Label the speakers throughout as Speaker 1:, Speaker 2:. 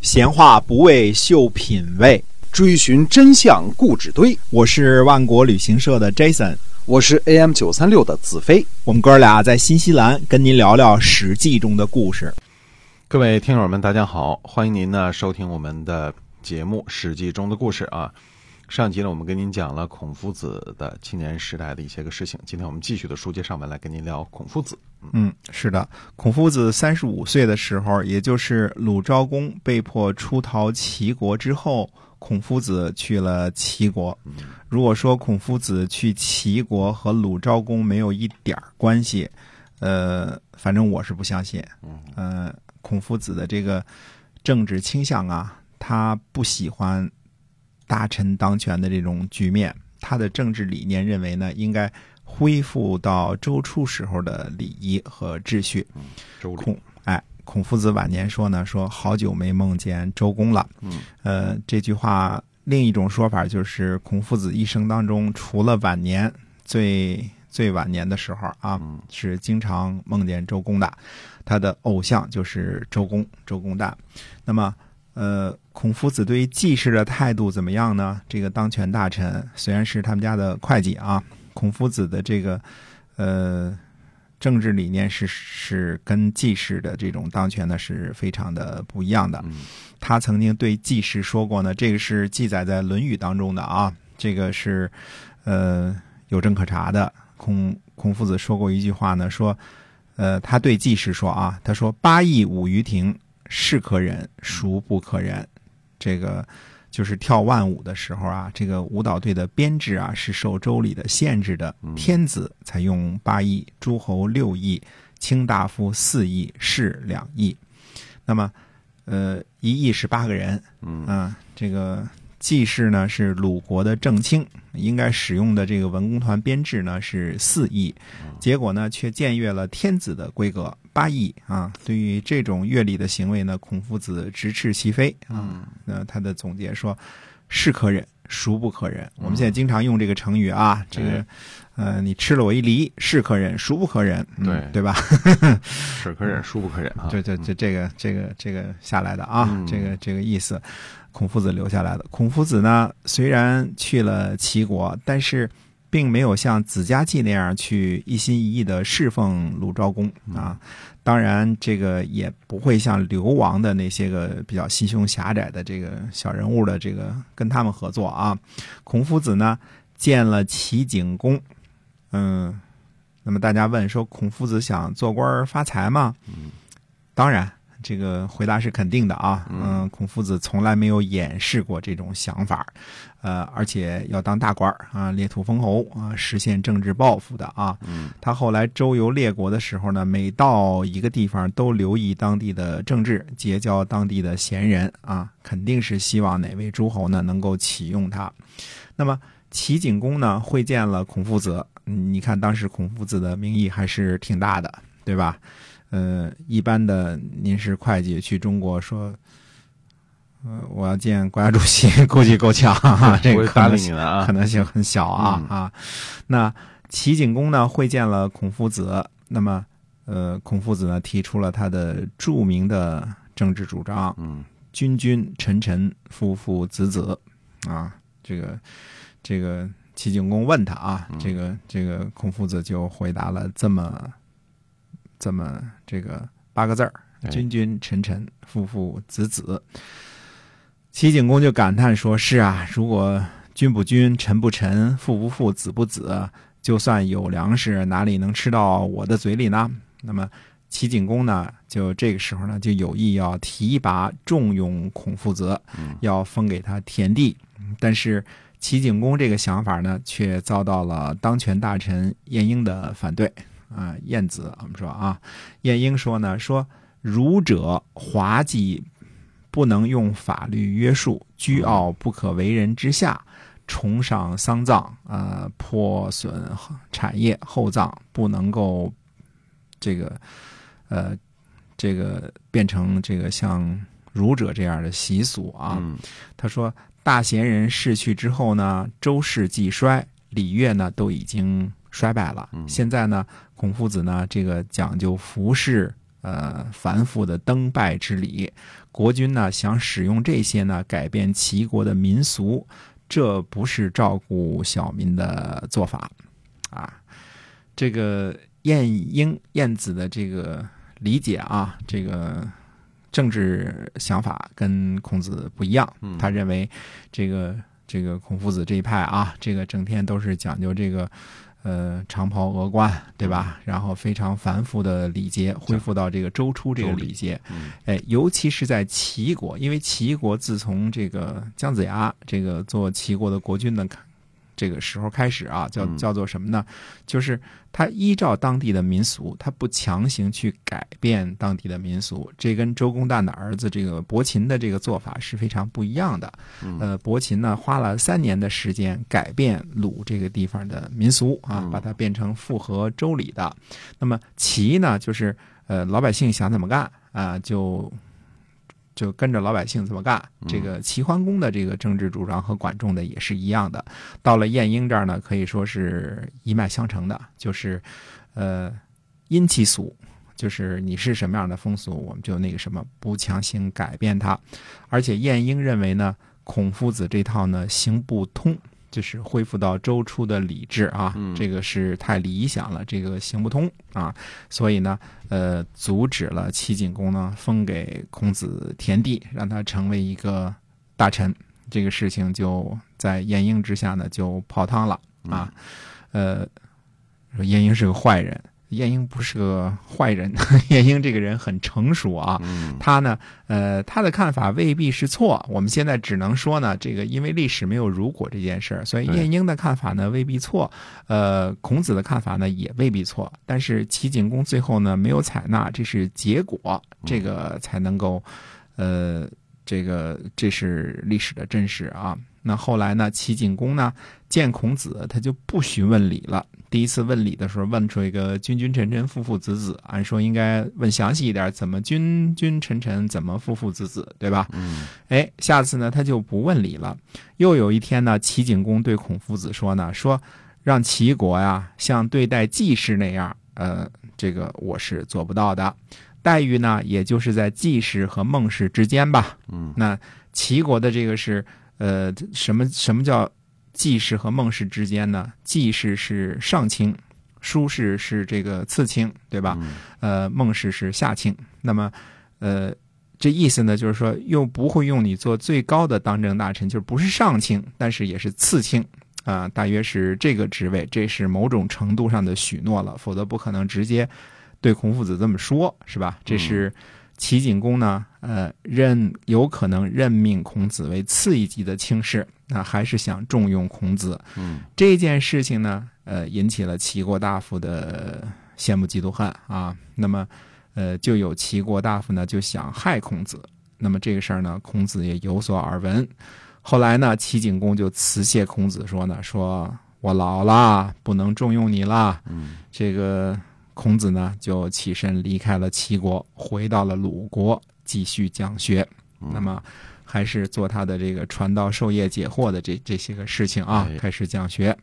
Speaker 1: 闲话不为秀品味，
Speaker 2: 追寻真相固执堆。
Speaker 1: 我是万国旅行社的 Jason，
Speaker 2: 我是 AM 九三六的子飞。
Speaker 1: 我们哥俩在新西兰跟您聊聊《史记》中的故事。
Speaker 3: 各位听友们，大家好，欢迎您呢收听我们的节目《史记》中的故事啊。上集呢，我们跟您讲了孔夫子的青年时代的一些个事情。今天我们继续的书接上文来跟您聊孔夫子。
Speaker 1: 嗯，是的，孔夫子三十五岁的时候，也就是鲁昭公被迫出逃齐国之后，孔夫子去了齐国。如果说孔夫子去齐国和鲁昭公没有一点关系，呃，反正我是不相信。呃，孔夫子的这个政治倾向啊，他不喜欢。大臣当权的这种局面，他的政治理念认为呢，应该恢复到周初时候的礼仪和秩序。周孔哎，孔夫子晚年说呢，说好久没梦见周公了。
Speaker 3: 嗯，
Speaker 1: 呃，这句话另一种说法就是，孔夫子一生当中，除了晚年最最晚年的时候啊，是经常梦见周公的。他的偶像就是周公，周公旦。那么。呃，孔夫子对于季氏的态度怎么样呢？这个当权大臣虽然是他们家的会计啊，孔夫子的这个呃政治理念是是跟季氏的这种当权呢是非常的不一样的。他曾经对季氏说过呢，这个是记载在《论语》当中的啊，这个是呃有证可查的。孔孔夫子说过一句话呢，说呃他对季氏说啊，他说八佾舞于庭。是可忍，孰不可忍？这个就是跳万舞的时候啊，这个舞蹈队的编制啊是受周礼的限制的。天子才用八佾，诸侯六佾，卿大夫四佾，士两佾。那么，呃，一佾是八个人。嗯，这个。季氏呢是鲁国的正卿，应该使用的这个文工团编制呢是四亿，结果呢却僭越了天子的规格八亿啊！对于这种越礼的行为呢，孔夫子直斥其非啊！那他的总结说：“是可忍，孰不可忍？”我们现在经常用这个成语啊，这个呃，你吃了我一梨，是可忍，孰不可忍？对
Speaker 3: 对
Speaker 1: 吧？
Speaker 3: 是可忍，孰不可忍啊？
Speaker 1: 对对，这这个这个这个下来的啊，这个这个意思。孔夫子留下来的。孔夫子呢，虽然去了齐国，但是并没有像子家季那样去一心一意的侍奉鲁昭公啊。当然，这个也不会像流亡的那些个比较心胸狭窄的这个小人物的这个跟他们合作啊。孔夫子呢，见了齐景公，嗯，那么大家问说，孔夫子想做官发财吗？
Speaker 3: 嗯，
Speaker 1: 当然。这个回答是肯定的啊，嗯，孔夫子从来没有掩饰过这种想法，呃，而且要当大官啊，列土封侯啊，实现政治抱负的啊。他后来周游列国的时候呢，每到一个地方都留意当地的政治，结交当地的贤人啊，肯定是希望哪位诸侯呢能够启用他。那么齐景公呢会见了孔夫子，你看当时孔夫子的名义还是挺大的，对吧？呃，一般的，您是会计去中国说，呃，我要见国家主席，估计够呛，这个可能性可能性很小啊啊。那齐景公呢会见了孔夫子，那么呃，孔夫子呢提出了他的著名的政治主张，
Speaker 3: 嗯，
Speaker 1: 君君臣臣父父子子啊，这个这个齐景公问他啊，这个这个孔夫子就回答了这么。这么这个八个字儿：君君臣臣父父子子。齐景公就感叹说：“是啊，如果君不君，臣不臣，父不父，子不子，就算有粮食，哪里能吃到我的嘴里呢？”那么齐景公呢，就这个时候呢，就有意要提拔重用孔夫子，要封给他田地。但是齐景公这个想法呢，却遭到了当权大臣晏婴的反对。啊，晏子，我们说啊，晏婴说呢，说儒者滑稽，不能用法律约束，居傲不可为人之下，崇尚丧葬，呃，破损产业，厚葬不能够这个，呃，这个变成这个像儒者这样的习俗啊。他说，大贤人逝去之后呢，周氏既衰，礼乐呢都已经衰败了。现在呢。孔夫子呢，这个讲究服饰呃繁复的登拜之礼。国君呢想使用这些呢改变齐国的民俗，这不是照顾小民的做法啊。这个晏婴晏子的这个理解啊，这个政治想法跟孔子不一样。他认为这个这个孔夫子这一派啊，这个整天都是讲究这个呃长袍峨冠，对吧？然后非常繁复的礼节，恢复到这个周初这个礼节。哎，尤其是在齐国，因为齐国自从这个姜子牙这个做齐国的国君的这个时候开始啊，叫叫做什么呢？就是他依照当地的民俗，他不强行去改变当地的民俗。这跟周公旦的儿子这个伯禽的这个做法是非常不一样的。呃，伯禽呢花了三年的时间改变鲁这个地方的民俗啊，把它变成符合周礼的。那么齐呢，就是呃老百姓想怎么干啊，就。就跟着老百姓怎么干？这个齐桓公的这个政治主张和管仲的也是一样的。到了晏婴这儿呢，可以说是一脉相承的，就是呃，因其俗，就是你是什么样的风俗，我们就那个什么，不强行改变它。而且晏婴认为呢，孔夫子这套呢行不通。就是恢复到周初的理智啊，这个是太理想了，这个行不通啊，所以呢，呃，阻止了齐景公呢封给孔子田地，让他成为一个大臣，这个事情就在晏婴之下呢就泡汤了啊，呃，说晏婴是个坏人。晏婴不是个坏人，晏婴这个人很成熟啊。他呢，呃，他的看法未必是错。我们现在只能说呢，这个因为历史没有如果这件事儿，所以晏婴的看法呢未必错。呃，孔子的看法呢也未必错。但是齐景公最后呢没有采纳，这是结果，这个才能够，呃，这个这是历史的真实啊。那后来呢，齐景公呢见孔子，他就不询问礼了。第一次问礼的时候，问出一个君君臣臣父父子子，按说应该问详细一点，怎么君君臣臣，怎么父父子子，对吧？
Speaker 3: 嗯。
Speaker 1: 哎，下次呢，他就不问礼了。又有一天呢，齐景公对孔夫子说呢，说让齐国呀像对待季氏那样，呃，这个我是做不到的。待遇呢，也就是在季氏和孟氏之间吧。
Speaker 3: 嗯。
Speaker 1: 那齐国的这个是，呃，什么什么叫？季氏和孟氏之间呢，季氏是上卿，叔氏是这个次卿，对吧？呃，孟氏是下卿。那么，呃，这意思呢，就是说又不会用你做最高的当政大臣，就是不是上卿，但是也是次卿啊，大约是这个职位。这是某种程度上的许诺了，否则不可能直接对孔夫子这么说，是吧？这是。齐景公呢，呃，任有可能任命孔子为次一级的卿士，那还是想重用孔子。
Speaker 3: 嗯，
Speaker 1: 这件事情呢，呃，引起了齐国大夫的羡慕嫉妒恨啊。那么，呃，就有齐国大夫呢就想害孔子。那么这个事儿呢，孔子也有所耳闻。后来呢，齐景公就辞谢孔子说呢，说我老了，不能重用你了。
Speaker 3: 嗯，
Speaker 1: 这个。孔子呢，就起身离开了齐国，回到了鲁国，继续讲学。那么，还是做他的这个传道授业解惑的这这些个事情啊，开始讲学。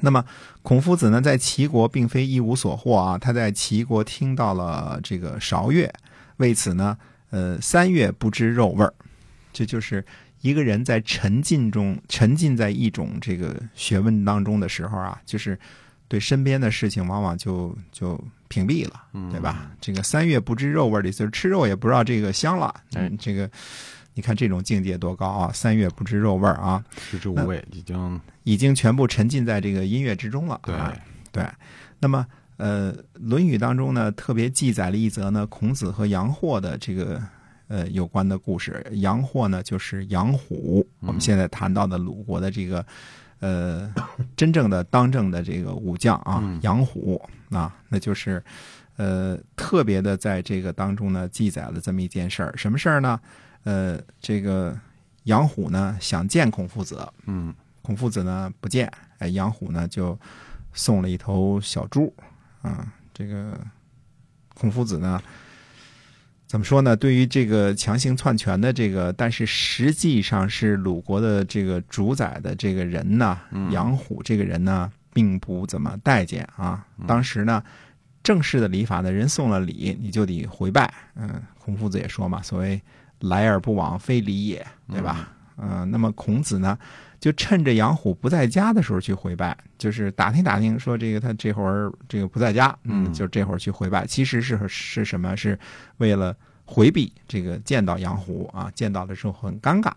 Speaker 1: 那么，孔夫子呢，在齐国并非一无所获啊，他在齐国听到了这个韶乐，为此呢，呃，三月不知肉味儿。这就是一个人在沉浸中，沉浸在一种这个学问当中的时候啊，就是。对身边的事情，往往就就屏蔽了，对吧？这个三月不知肉味儿的，就是吃肉也不知道这个香了。嗯，这个你看这种境界多高啊！三月不知肉味啊，
Speaker 3: 食之无味，已经
Speaker 1: 已经全部沉浸在这个音乐之中了。
Speaker 3: 对
Speaker 1: 对。那么，呃，《论语》当中呢，特别记载了一则呢，孔子和杨货的这个呃有关的故事。杨货呢，就是杨虎，我们现在谈到的鲁国的这个。呃，真正的当政的这个武将啊，杨虎啊，那就是，呃，特别的在这个当中呢，记载了这么一件事儿。什么事儿呢？呃，这个杨虎呢想见孔夫子，
Speaker 3: 嗯，
Speaker 1: 孔夫子呢不见，哎，杨虎呢就送了一头小猪，啊，这个孔夫子呢。怎么说呢？对于这个强行篡权的这个，但是实际上是鲁国的这个主宰的这个人呢，杨虎这个人呢，并不怎么待见啊。当时呢，正式的礼法呢，人送了礼，你就得回拜。嗯，孔夫子也说嘛，所谓“来而不往，非礼也”，对吧？嗯、那么孔子呢，就趁着杨虎不在家的时候去回拜，就是打听打听，说这个他这会儿这个不在家，嗯，
Speaker 3: 嗯
Speaker 1: 就这会儿去回拜，其实是是什么？是为了回避这个见到杨虎啊，见到的时候很尴尬。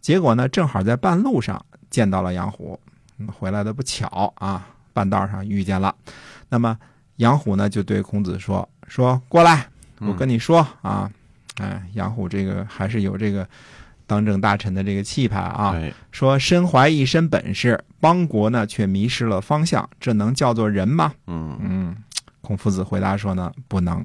Speaker 1: 结果呢，正好在半路上见到了杨虎，嗯回来的不巧啊，半道上遇见了。那么杨虎呢，就对孔子说：“说过来，我跟你说啊，哎，杨虎这个还是有这个当政大臣的这个气派啊。
Speaker 3: 哎，
Speaker 1: 说身怀一身本事，邦国呢却迷失了方向，这能叫做人吗？
Speaker 3: 嗯
Speaker 1: 嗯，孔夫子回答说呢，不能。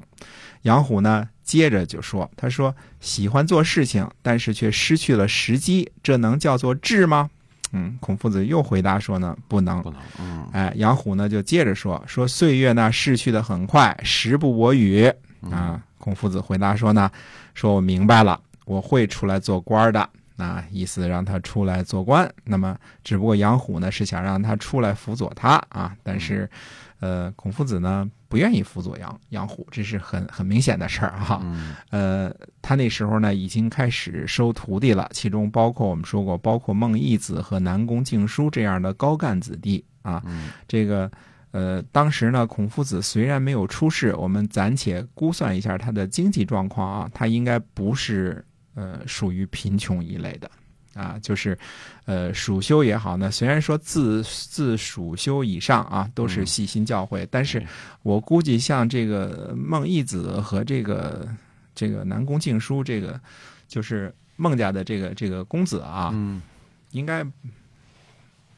Speaker 1: 杨虎呢，接着就说，他说喜欢做事情，但是却失去了时机，这能叫做智吗？嗯，孔夫子又回答说呢，不能
Speaker 3: 不。能，嗯
Speaker 1: 哎，杨虎呢就接着说，说岁月呢逝去的很快，时不我与啊。孔夫子回答说呢，说我明白了，我会出来做官的。啊，意思让他出来做官。那么，只不过杨虎呢是想让他出来辅佐他啊，但是，呃，孔夫子呢不愿意辅佐杨杨虎，这是很很明显的事儿哈。
Speaker 3: 嗯
Speaker 1: 呃，他那时候呢已经开始收徒弟了，其中包括我们说过，包括孟义子和南宫敬叔这样的高干子弟啊。
Speaker 3: 嗯
Speaker 1: 这个呃，当时呢，孔夫子虽然没有出世，我们暂且估算一下他的经济状况啊，他应该不是呃属于贫穷一类的。啊，就是，呃，蜀修也好呢，虽然说自自蜀修以上啊，都是细心教诲，但是
Speaker 3: 嗯
Speaker 1: 我估计像这个孟义子和这个这个南宫敬书，这个就是孟家的这个这个公子啊，
Speaker 3: 嗯，
Speaker 1: 应该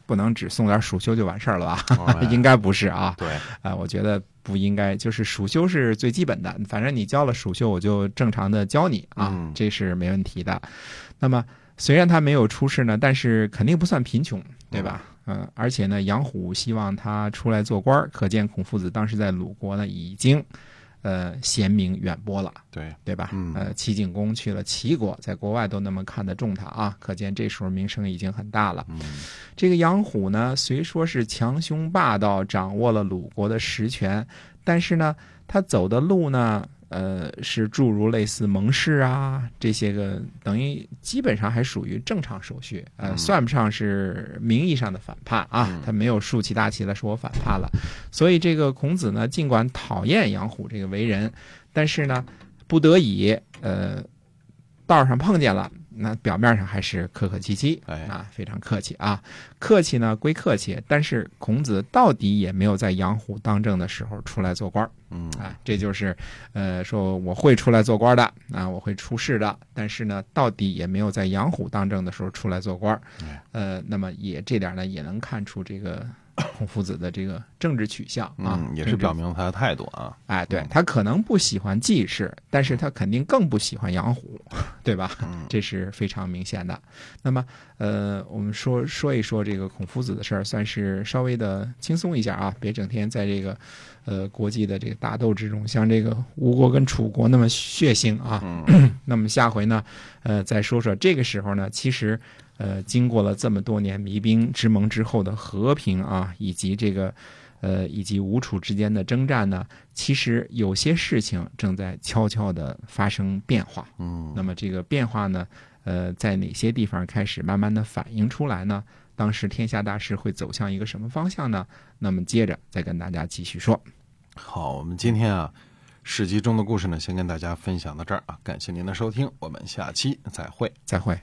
Speaker 1: 不能只送点蜀修就完事儿了吧？
Speaker 3: 哎
Speaker 1: 应该不是啊，
Speaker 3: 对，
Speaker 1: 啊，我觉得不应该，就是暑修是最基本的，反正你交了暑修，我就正常的教你啊，
Speaker 3: 嗯
Speaker 1: 这是没问题的。那么虽然他没有出世呢，但是肯定不算贫穷，对吧？嗯、而且呢，杨虎希望他出来做官，可见孔夫子当时在鲁国呢已经，呃，贤名远播了。
Speaker 3: 对，
Speaker 1: 对吧？
Speaker 3: 嗯
Speaker 1: 呃，齐景公去了齐国，在国外都那么看得重他啊，可见这时候名声已经很大了。
Speaker 3: 嗯
Speaker 1: 这个杨虎呢，虽说是强凶霸道，掌握了鲁国的实权，但是呢，他走的路呢，呃，是诸如类似盟誓啊这些个，等于基本上还属于正常手续，呃，
Speaker 3: 嗯
Speaker 1: 算不上是名义上的反叛啊
Speaker 3: 嗯，
Speaker 1: 他没有竖起大旗来说我反叛了。所以这个孔子呢，尽管讨厌杨虎这个为人，但是呢，不得已，呃，道上碰见了，那表面上还是客客气气，
Speaker 3: 哎。
Speaker 1: 啊，非常客气啊。客气呢归客气，但是孔子到底也没有在杨虎当政的时候出来做官儿
Speaker 3: 嗯。
Speaker 1: 啊，这就是，呃，说我会出来做官的啊，我会出仕的，但是呢，到底也没有在杨虎当政的时候出来做官呃，那么也这点呢，也能看出这个孔夫子的这个政治取向啊，
Speaker 3: 嗯，也是表明他的态度啊，
Speaker 1: 哎，对他可能不喜欢季氏，但是他肯定更不喜欢杨虎，对吧？
Speaker 3: 嗯
Speaker 1: 这是非常明显的。那么，呃，我们说说一说这个孔夫子的事儿，算是稍微的轻松一下啊，别整天在这个呃国际的这个大斗之中，像这个吴国跟楚国那么血腥啊。
Speaker 3: 嗯
Speaker 1: 那么下回呢，呃，再说说这个时候呢，其实呃，经过了这么多年弭兵之盟之后的和平啊，以及这个呃，以及吴楚之间的征战呢，其实有些事情正在悄悄的发生变化。
Speaker 3: 嗯，
Speaker 1: 那么这个变化呢，呃，在哪些地方开始慢慢的反映出来呢？当时天下大势会走向一个什么方向呢？那么接着再跟大家继续说。
Speaker 3: 好，我们今天啊，史记中的故事呢，先跟大家分享到这儿啊，感谢您的收听，我们下期再会。
Speaker 1: 再会。